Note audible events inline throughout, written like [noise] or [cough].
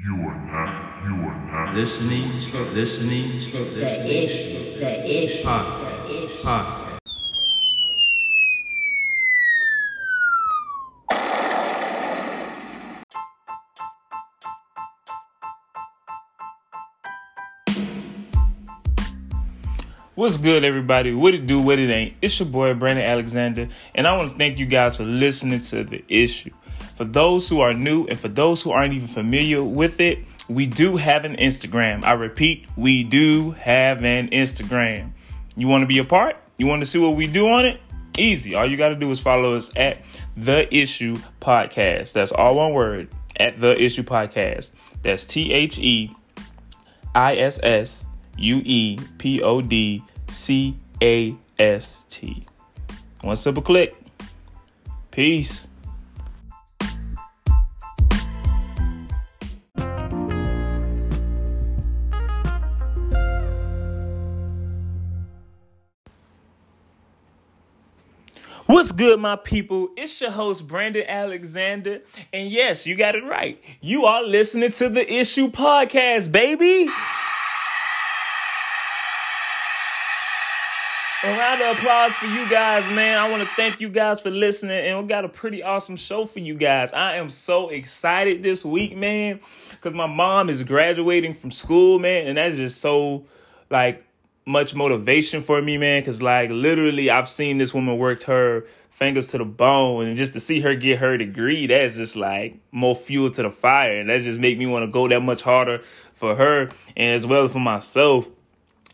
You are not, you are not listening, listening, The listening. issue, the issue, the issue. Podcast. What's good, everybody? What it do, what it ain't? It's your boy, Brandon Alexander, and I want to thank you guys for listening to The Issue. For those who are new and for those who aren't even familiar with it, we do have an Instagram. I repeat, we do have an Instagram. You want to be a part? You want to see what we do on it? Easy. All you got to do is follow us at The Issue Podcast. That's all one word, at The Issue Podcast. That's T H E I S S U E P O D C A S T. One simple click. Peace. What's good, my people? It's your host, Brandon Alexander. And yes, you got it right. You are listening to the Issue Podcast, baby. A round of applause for you guys, man. I want to thank you guys for listening, and we got a pretty awesome show for you guys. I am so excited this week, man, because my mom is graduating from school, man, and that's just so like much motivation for me, man. Because like literally, I've seen this woman work her fingers to the bone, and just to see her get her degree, that's just like more fuel to the fire, and that just make me want to go that much harder for her and as well for myself.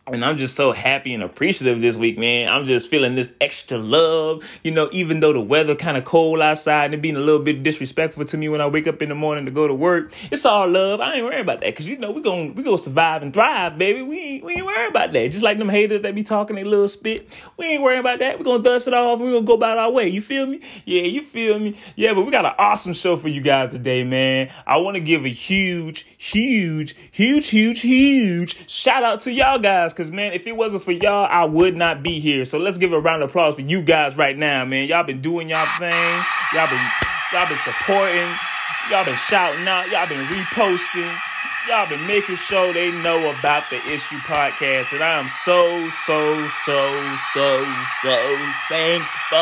And I'm just so happy and appreciative this week, man. I'm just feeling this extra love. You know, even though the weather kind of cold outside and it being a little bit disrespectful to me when I wake up in the morning to go to work, it's all love. I ain't worried about that because you know we gon' we gonna survive and thrive, baby. We ain't, we ain't worried about that. Just like them haters that be talking a little spit, we ain't worried about that. We gonna dust it off. and We gonna go about our way. You feel me? Yeah, you feel me? Yeah, but we got an awesome show for you guys today, man. I want to give a huge, huge, huge, huge, huge shout out to y'all guys because man, if it wasn't for y'all, I would not be here. So let's give a round of applause for you guys right now, man. Y'all been doing y'all thing. Y'all been y'all been supporting. Y'all been shouting out. Y'all been reposting. Y'all been making sure they know about the issue podcast, and I am so so so so so thankful.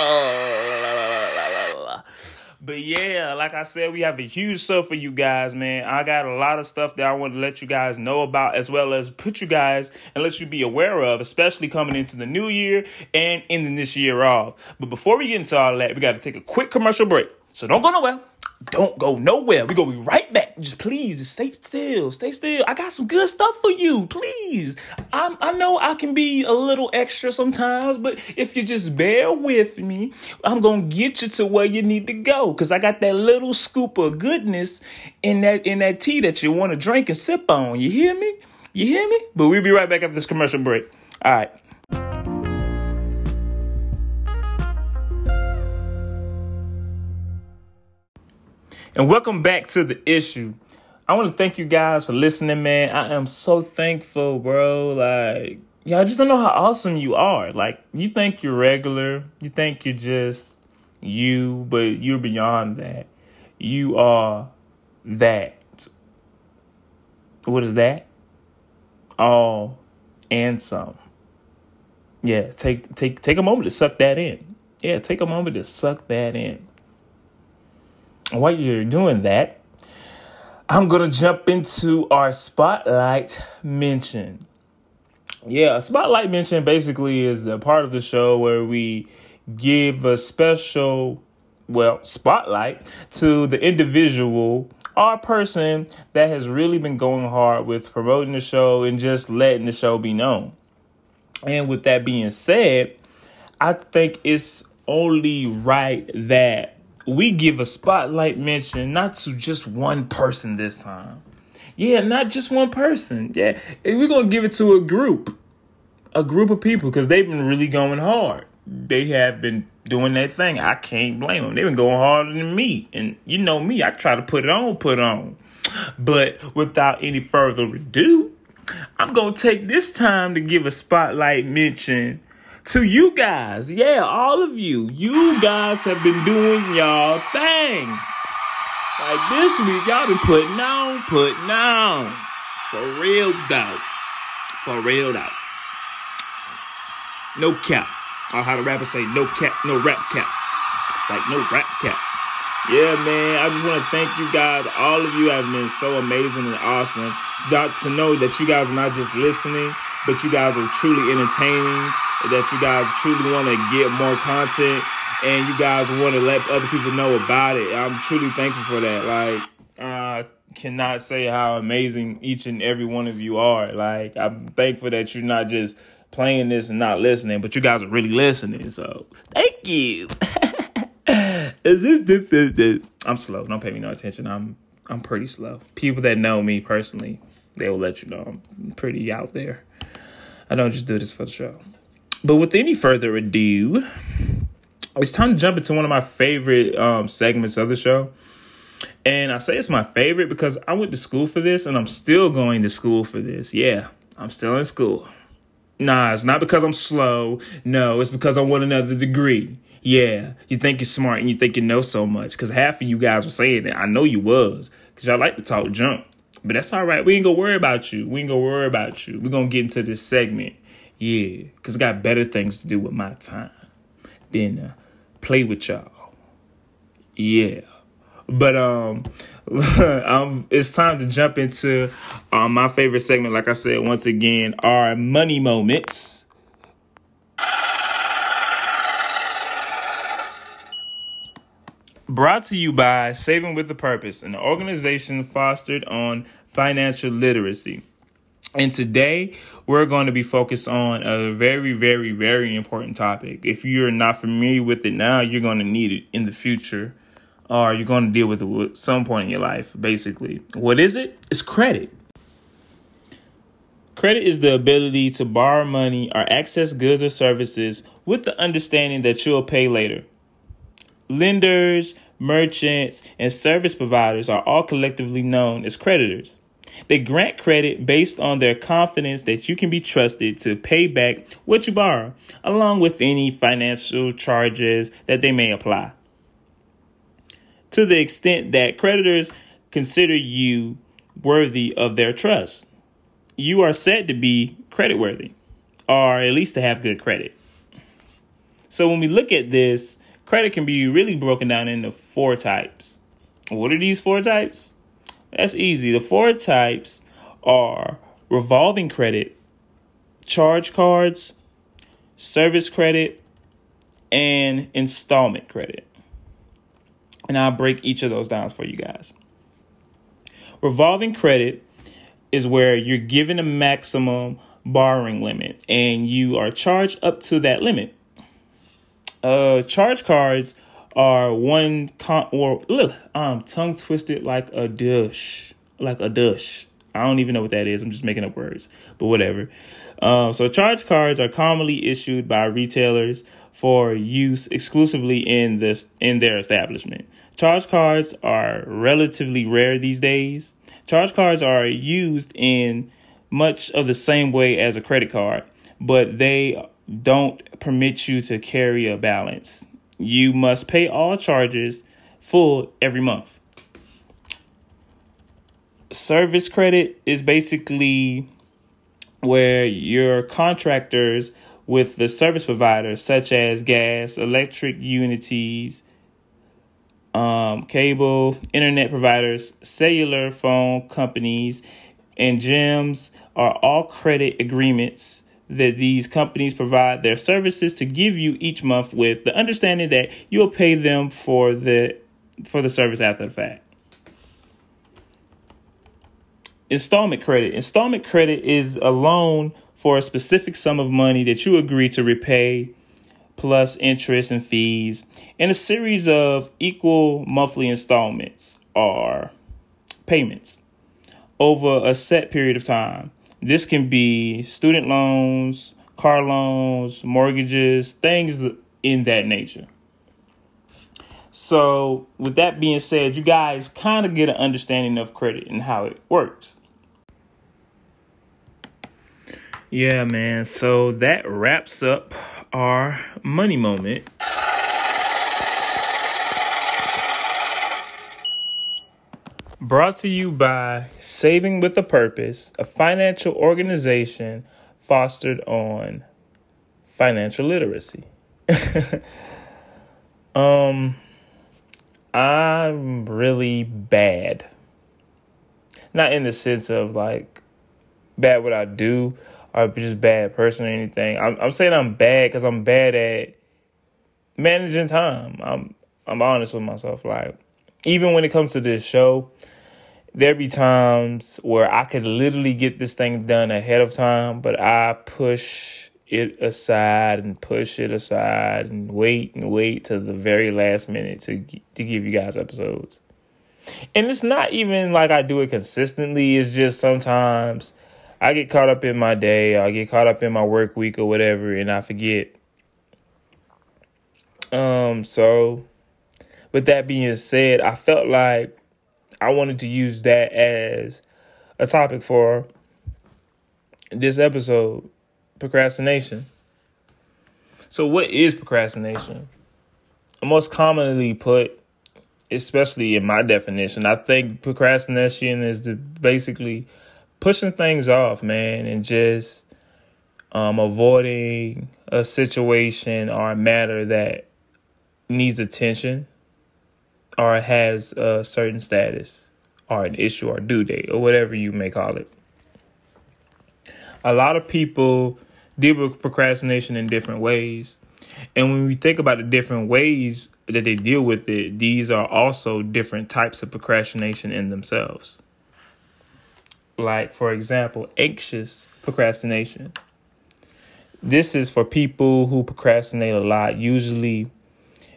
But yeah, like I said, we have a huge stuff for you guys, man. I got a lot of stuff that I want to let you guys know about, as well as put you guys and let you be aware of, especially coming into the new year and ending this year off. But before we get into all that, we got to take a quick commercial break. So don't go nowhere. Don't go nowhere. We're gonna be right back. Just please, just stay still. Stay still. I got some good stuff for you. Please. I I know I can be a little extra sometimes, but if you just bear with me, I'm gonna get you to where you need to go. Cause I got that little scoop of goodness in that in that tea that you want to drink and sip on. You hear me? You hear me? But we'll be right back after this commercial break. All right. And welcome back to the issue. I want to thank you guys for listening, man. I am so thankful, bro. Like, I just don't know how awesome you are. Like, you think you're regular, you think you're just you, but you're beyond that. You are that. What is that? All and some. Yeah, take take take a moment to suck that in. Yeah, take a moment to suck that in while you're doing that, I'm gonna jump into our spotlight mention. Yeah, spotlight mention basically is a part of the show where we give a special, well, spotlight to the individual or person that has really been going hard with promoting the show and just letting the show be known. And with that being said, I think it's only right that we give a spotlight mention not to just one person this time. Yeah, not just one person. Yeah, we're gonna give it to a group, a group of people because they've been really going hard. They have been doing that thing. I can't blame them. They've been going harder than me, and you know me. I try to put it on, put on. But without any further ado, I'm gonna take this time to give a spotlight mention to you guys. Yeah, all of you. You guys have been doing y'all thing. Like this week, y'all been putting on, putting on. For real though. For real though. No cap. Or how the rapper say, no cap, no rap cap. Like no rap cap. Yeah, man. I just want to thank you guys. All of you have been so amazing and awesome. Got to know that you guys are not just listening, but you guys are truly entertaining. That you guys truly want to get more content, and you guys want to let other people know about it. I'm truly thankful for that. Like, I cannot say how amazing each and every one of you are. Like, I'm thankful that you're not just playing this and not listening, but you guys are really listening. So, thank you. [laughs] I'm slow. Don't pay me no attention. I'm I'm pretty slow. People that know me personally, they will let you know I'm pretty out there. I don't just do this for the show. But with any further ado, it's time to jump into one of my favorite um, segments of the show. And I say it's my favorite because I went to school for this and I'm still going to school for this. Yeah, I'm still in school. Nah, it's not because I'm slow. No, it's because I want another degree. Yeah, you think you're smart and you think you know so much. Because half of you guys were saying it. I know you was. Because y'all like to talk junk. But that's all right. We ain't to worry about you. We ain't to worry about you. We're going to get into this segment. Yeah, because I got better things to do with my time than uh, play with y'all. Yeah. But um, [laughs] um, it's time to jump into um, my favorite segment. Like I said, once again, our money moments. Brought to you by Saving with a Purpose, an organization fostered on financial literacy. And today we're going to be focused on a very, very, very important topic. If you're not familiar with it now, you're going to need it in the future, or you're going to deal with it at some point in your life, basically. What is it? It's credit. Credit is the ability to borrow money or access goods or services with the understanding that you'll pay later. Lenders, merchants, and service providers are all collectively known as creditors. They grant credit based on their confidence that you can be trusted to pay back what you borrow, along with any financial charges that they may apply. To the extent that creditors consider you worthy of their trust, you are said to be creditworthy, or at least to have good credit. So when we look at this, credit can be really broken down into four types. What are these four types? That's easy. The four types are revolving credit, charge cards, service credit, and installment credit. And I'll break each of those down for you guys. Revolving credit is where you're given a maximum borrowing limit and you are charged up to that limit. Uh, charge cards are one con or ugh, um tongue twisted like a dish, like a dish. I don't even know what that is. I'm just making up words, but whatever. Um, so charge cards are commonly issued by retailers for use exclusively in this in their establishment. Charge cards are relatively rare these days. Charge cards are used in much of the same way as a credit card, but they don't permit you to carry a balance. You must pay all charges full every month. Service credit is basically where your contractors with the service providers, such as gas, electric utilities, um, cable, internet providers, cellular phone companies, and gyms are all credit agreements that these companies provide their services to give you each month with the understanding that you'll pay them for the for the service after the fact. Installment credit. Installment credit is a loan for a specific sum of money that you agree to repay plus interest and fees in a series of equal monthly installments or payments over a set period of time. This can be student loans, car loans, mortgages, things in that nature. So, with that being said, you guys kind of get an understanding of credit and how it works. Yeah, man. So that wraps up our money moment. Brought to you by Saving with a Purpose, a financial organization fostered on financial literacy. [laughs] um, I'm really bad. Not in the sense of like bad what I do or just bad person or anything. I'm, I'm saying I'm bad because I'm bad at managing time. I'm I'm honest with myself. Like even when it comes to this show, there be times where I could literally get this thing done ahead of time, but I push it aside and push it aside and wait and wait to the very last minute to to give you guys episodes. And it's not even like I do it consistently. It's just sometimes I get caught up in my day, I get caught up in my work week or whatever, and I forget. Um, so with that being said, I felt like I wanted to use that as a topic for this episode procrastination. So, what is procrastination? Most commonly put, especially in my definition, I think procrastination is the basically pushing things off, man, and just um, avoiding a situation or a matter that needs attention or has a certain status or an issue or due date or whatever you may call it. A lot of people deal with procrastination in different ways. And when we think about the different ways that they deal with it, these are also different types of procrastination in themselves. Like, for example, anxious procrastination. This is for people who procrastinate a lot, usually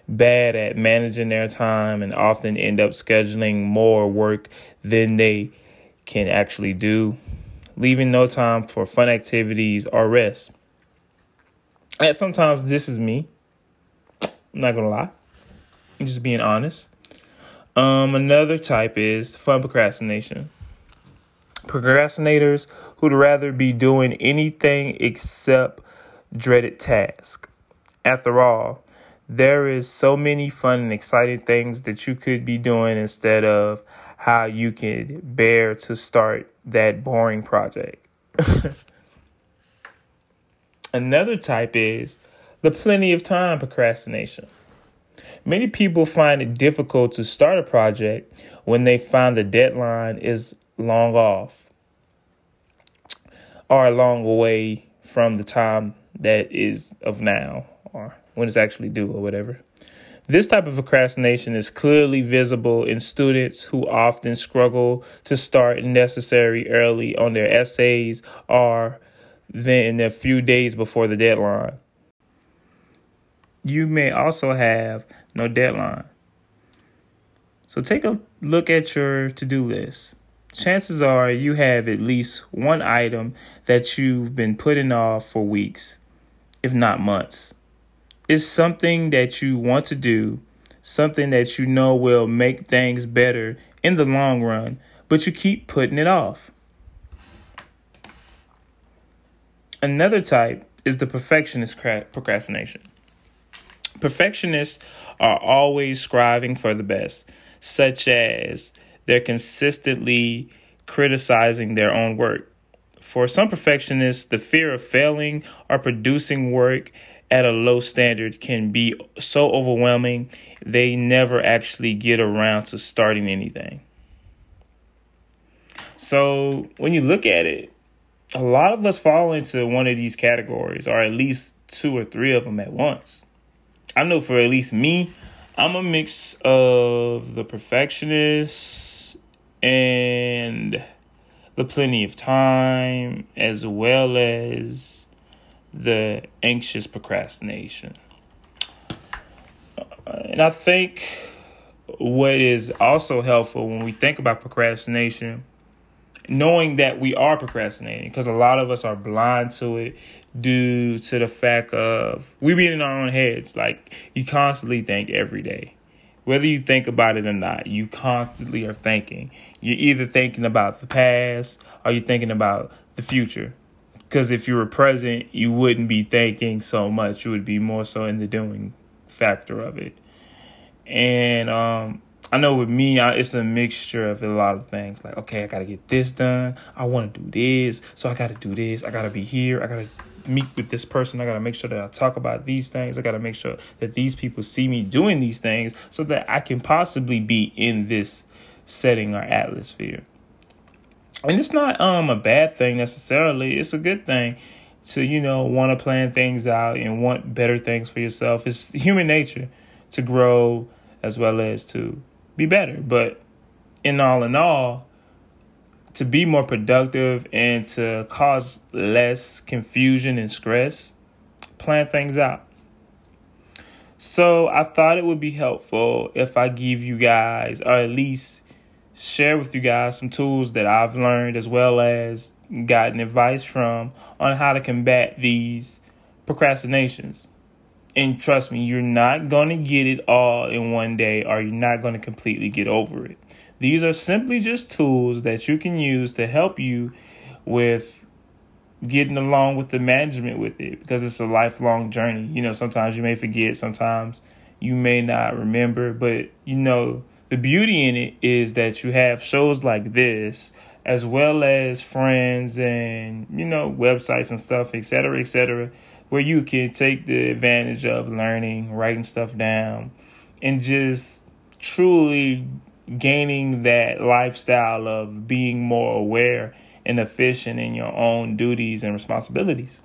bad at managing their time and often end up scheduling more work than they can actually do leaving no time for fun activities or rest. And sometimes this is me. I'm not gonna lie. I'm just being honest. Um, another type is fun procrastination. Procrastinators who'd rather be doing anything except dreaded task. After all, there is so many fun and exciting things that you could be doing instead of how you can bear to start that boring project. [laughs] Another type is the plenty of time procrastination. Many people find it difficult to start a project when they find the deadline is long off or a long away from the time that is of now or when it's actually due or whatever. This type of procrastination is clearly visible in students who often struggle to start necessary early on their essays or then in the few days before the deadline. You may also have no deadline. So take a look at your to do list. Chances are you have at least one item that you've been putting off for weeks, if not months is something that you want to do, something that you know will make things better in the long run, but you keep putting it off. Another type is the perfectionist procrastination. Perfectionists are always striving for the best, such as they're consistently criticizing their own work. For some perfectionists, the fear of failing or producing work at a low standard can be so overwhelming, they never actually get around to starting anything. So, when you look at it, a lot of us fall into one of these categories, or at least two or three of them at once. I know for at least me, I'm a mix of the perfectionist and the plenty of time, as well as the anxious procrastination. Uh, and I think what is also helpful when we think about procrastination, knowing that we are procrastinating, because a lot of us are blind to it due to the fact of we being in our own heads. Like you constantly think every day. Whether you think about it or not, you constantly are thinking. You're either thinking about the past or you're thinking about the future. Because if you were present, you wouldn't be thinking so much. You would be more so in the doing factor of it. And um, I know with me, I, it's a mixture of a lot of things. Like, okay, I gotta get this done. I want to do this, so I gotta do this. I gotta be here. I gotta meet with this person. I gotta make sure that I talk about these things. I gotta make sure that these people see me doing these things, so that I can possibly be in this setting or atmosphere. And it's not um a bad thing necessarily. It's a good thing to you know want to plan things out and want better things for yourself. It's human nature to grow as well as to be better. But in all in all, to be more productive and to cause less confusion and stress, plan things out. So I thought it would be helpful if I give you guys, or at least share with you guys, some tools that I've learned as well as gotten advice from on how to combat these procrastinations. And trust me, you're not going to get it all in one day or you're not going to completely get over it. These are simply just tools that you can use to help you with getting along with the management with it because it's a lifelong journey. You know, sometimes you may forget, sometimes you may not remember, but you know, the beauty in it is that you have shows like this as well as friends and you know websites and stuff etc etc where you can take the advantage of learning, writing stuff down, and just truly gaining that lifestyle of being more aware and efficient in your own duties and responsibilities.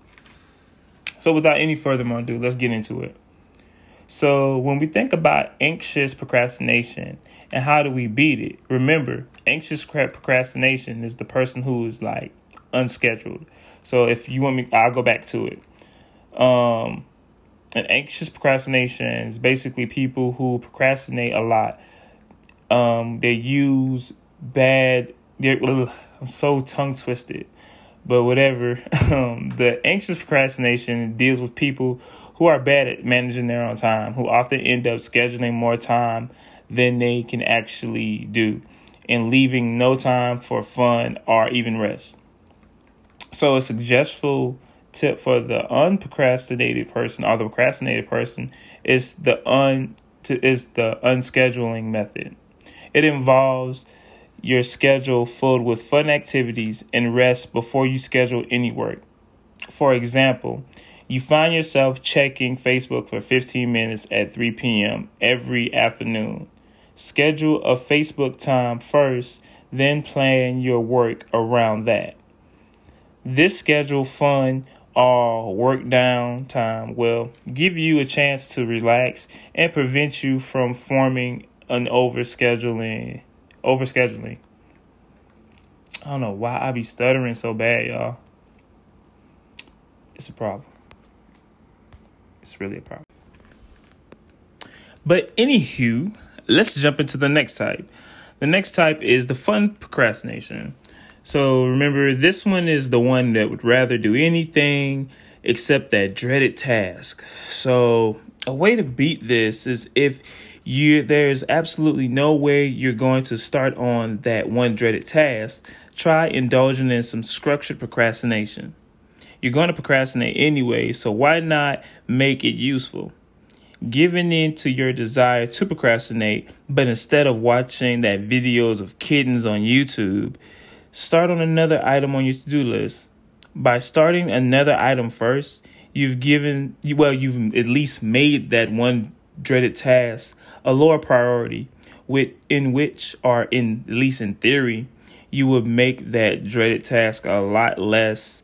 So, without any further ado, let's get into it. So, when we think about anxious procrastination and how do we beat it, remember, anxious procrastination is the person who is like unscheduled. So, if you want me, I'll go back to it. Um, an anxious procrastination is basically people who procrastinate a lot. Um, they use bad. I'm so tongue twisted, but whatever. [laughs] Um, the anxious procrastination deals with people who are bad at managing their own time, who often end up scheduling more time than they can actually do, and leaving no time for fun or even rest. So, a suggestible tip for the unprocrastinated person or the procrastinated person is the un to, is the unscheduling method. It involves your schedule filled with fun activities and rest before you schedule any work. For example, you find yourself checking Facebook for 15 minutes at 3 p.m. every afternoon. Schedule a Facebook time first, then plan your work around that. This schedule fun all work down time will give you a chance to relax and prevent you from forming an overscheduling overscheduling. I don't know why I be stuttering so bad, y'all. It's a problem. It's really a problem. But anywho, let's jump into the next type. The next type is the fun procrastination. So remember, this one is the one that would rather do anything except that dreaded task. So a way to beat this is if you there's absolutely no way you're going to start on that one dreaded task, try indulging in some structured procrastination. You're going to procrastinate anyway, so why not make it useful? Giving in to your desire to procrastinate, but instead of watching that videos of kittens on YouTube, Start on another item on your to do list. By starting another item first, you've given, well, you've at least made that one dreaded task a lower priority, with, in which, or in at least in theory, you would make that dreaded task a lot less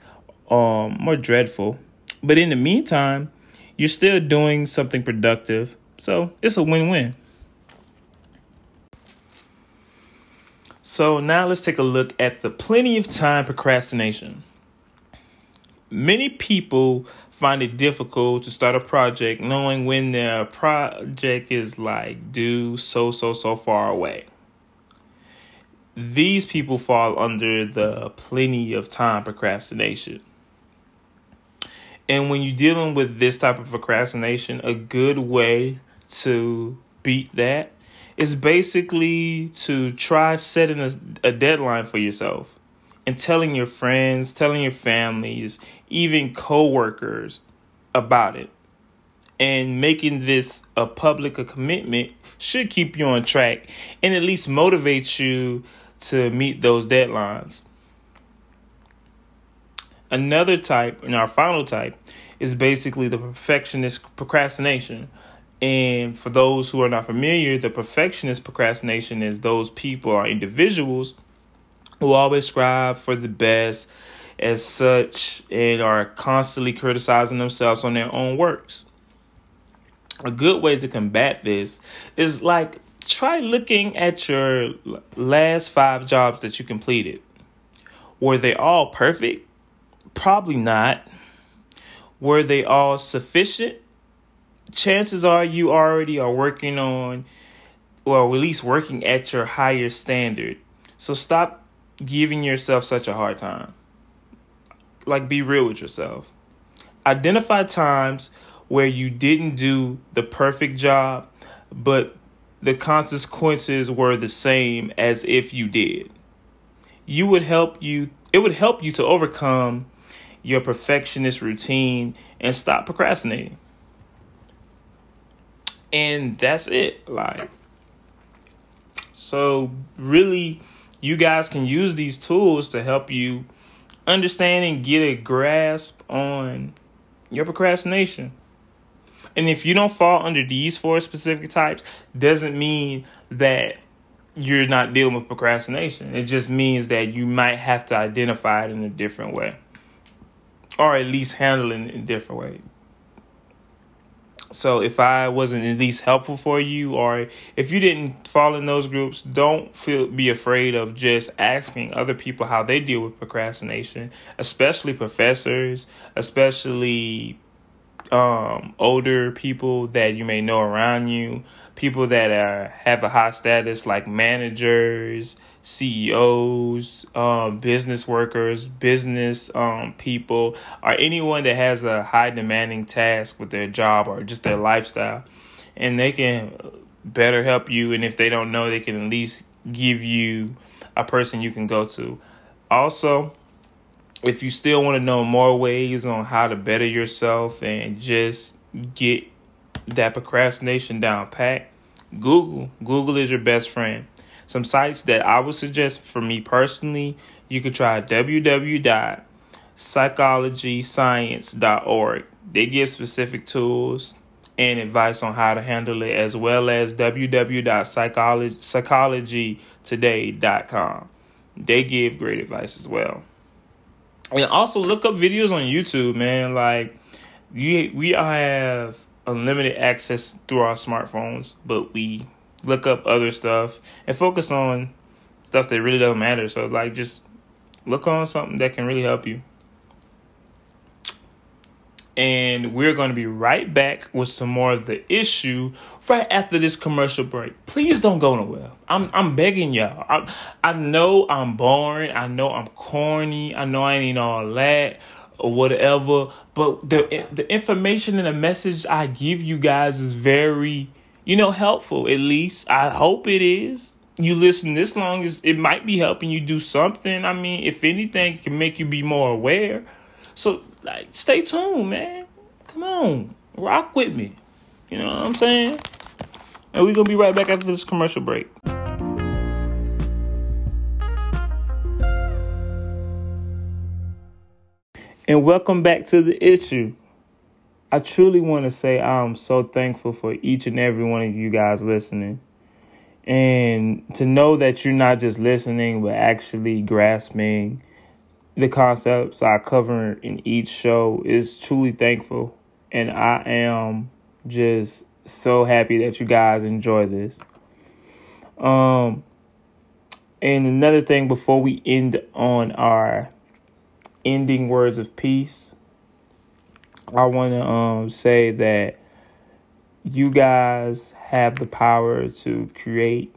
um, more dreadful. But in the meantime, you're still doing something productive. So it's a win win. So now let's take a look at the plenty of time procrastination. Many people find it difficult to start a project knowing when their project is like due so so so far away. These people fall under the plenty of time procrastination. And when you're dealing with this type of procrastination, a good way to beat that is basically to try setting a, a deadline for yourself and telling your friends, telling your families, even coworkers about it. And making this a public a commitment should keep you on track and at least motivate you to meet those deadlines. Another type, and our final type, is basically the perfectionist procrastination. And for those who are not familiar, the perfectionist procrastination is those people or individuals who always strive for the best as such and are constantly criticizing themselves on their own works. A good way to combat this is like try looking at your last five jobs that you completed. Were they all perfect? Probably not. Were they all sufficient? Chances are you already are working on, or at least working at your higher standard. So stop giving yourself such a hard time. Like, be real with yourself. Identify times where you didn't do the perfect job, but the consequences were the same as if you did. You would help you it would help you to overcome your perfectionist routine and stop procrastinating. And that's it. Like so really you guys can use these tools to help you understand and get a grasp on your procrastination. And if you don't fall under these four specific types, doesn't mean that you're not dealing with procrastination. It just means that you might have to identify it in a different way. Or at least handling it in a different way. So if I wasn't at least helpful for you or if you didn't fall in those groups, don't feel be afraid of just asking other people how they deal with procrastination, especially professors, especially um, older people that you may know around you, people that are, have a high status like managers, CEOs, um, business workers, business um, people, or anyone that has a high demanding task with their job or just their lifestyle. And they can better help you. And if they don't know, they can at least give you a person you can go to. Also, if you still want to know more ways on how to better yourself and just get that procrastination down pat, Google. Google is your best friend. Some sites that I would suggest for me personally, you could try www.psychologyscience.org. They give specific tools and advice on how to handle it, as well as www.psychologytoday.com. They give great advice as well and also look up videos on YouTube, man. Like you, we have unlimited access through our smartphones, but we look up other stuff and focus on stuff that really doesn't matter. So like just look on something that can really help you. And we're going to be right back with some more of the issue right after this commercial break. Please don't go nowhere. I'm I'm begging y'all. I, I know I'm boring. I know I'm corny. I know I ain't all that or whatever. But the the information and the message I give you guys is very, you know, helpful. At least I hope it is. You listen this long, is it might be helping you do something. I mean, if anything, it can make you be more aware. So like, stay tuned, man. Come on, rock with me. You know what I'm saying? And we're gonna be right back after this commercial break. And welcome back to the issue. I truly want to say I'm so thankful for each and every one of you guys listening. And to know that you're not just listening, but actually grasping the concepts I cover in each show is truly thankful. And I am just so happy that you guys enjoy this. Um, and another thing before we end on our ending words of peace, I want to um say that you guys have the power to create.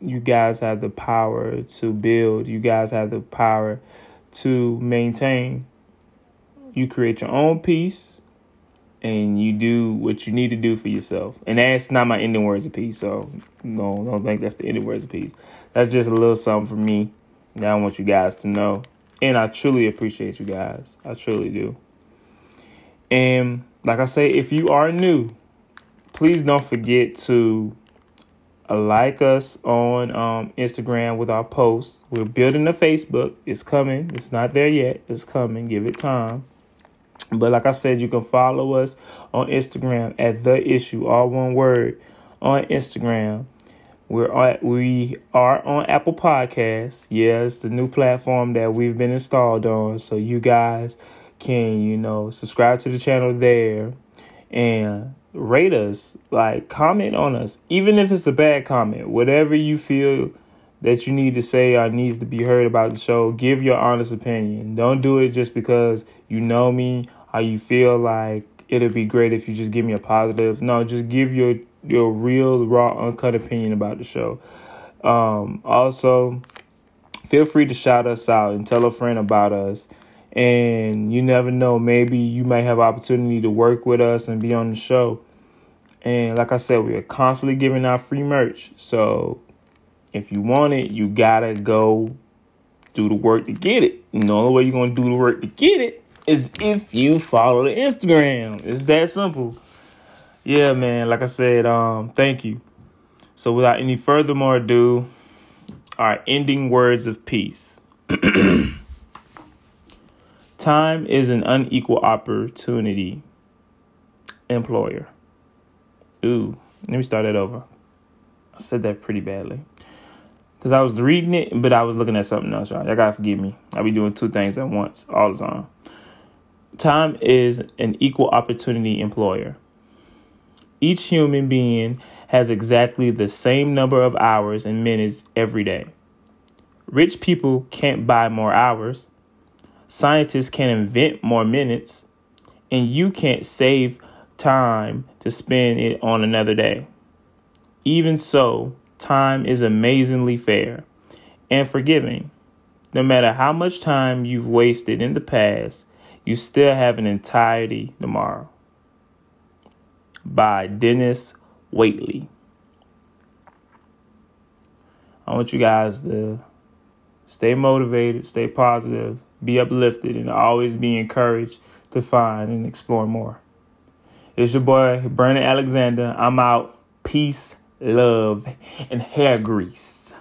You guys have the power to build. You guys have the power to maintain. You create your own peace and you do what you need to do for yourself. And that's not my ending words of peace. So no, don't think that's the ending words of peace. That's just a little something for me that I want you guys to know. And I truly appreciate you guys. I truly do. And like I say, if you are new, please don't forget to like us on um, Instagram with our posts. We're building the Facebook. It's coming. It's not there yet. It's coming. Give it time. But like I said, you can follow us on Instagram at the issue, all one word, on Instagram. We're on, we are on Apple Podcasts. Yeah, the new platform that we've been installed on. So you guys can, you know, subscribe to the channel there and rate us, like comment on us, even if it's a bad comment, whatever you feel that you need to say or needs to be heard about the show, give your honest opinion. Don't do it just because you know me or you feel like it'll be great if you just give me a positive. No, just give your your real raw uncut opinion about the show. Um, also, feel free to shout us out and tell a friend about us. And you never know, maybe you may have opportunity to work with us and be on the show. And like I said, we are constantly giving out free merch. So if you want it, you gotta go do the work to get it. And the only way you're gonna do the work to get it is if you follow the Instagram. It's that simple. Yeah, man. Like I said, um, thank you. So without any further ado, our ending words of peace. [clears throat] Time is an unequal opportunity employer. Ooh, let me start that over. I said that pretty badly. Because I was reading it, but I was looking at something else, right? Y'all gotta forgive me. I be doing two things at once all the time. Time is an equal opportunity employer. Each human being has exactly the same number of hours and minutes every day. Rich people can't buy more hours. Scientists can invent more minutes. And you can't save time to spend it on another day. Even so, time is amazingly fair and forgiving. No matter how much time you've wasted in the past, you still have an entirety tomorrow. By Denis Waitley. I want you guys to stay motivated, stay positive, be uplifted, and always be encouraged to find and explore more. It's your boy, Brandon Alexander. I'm out. Peace, love, and hair grease.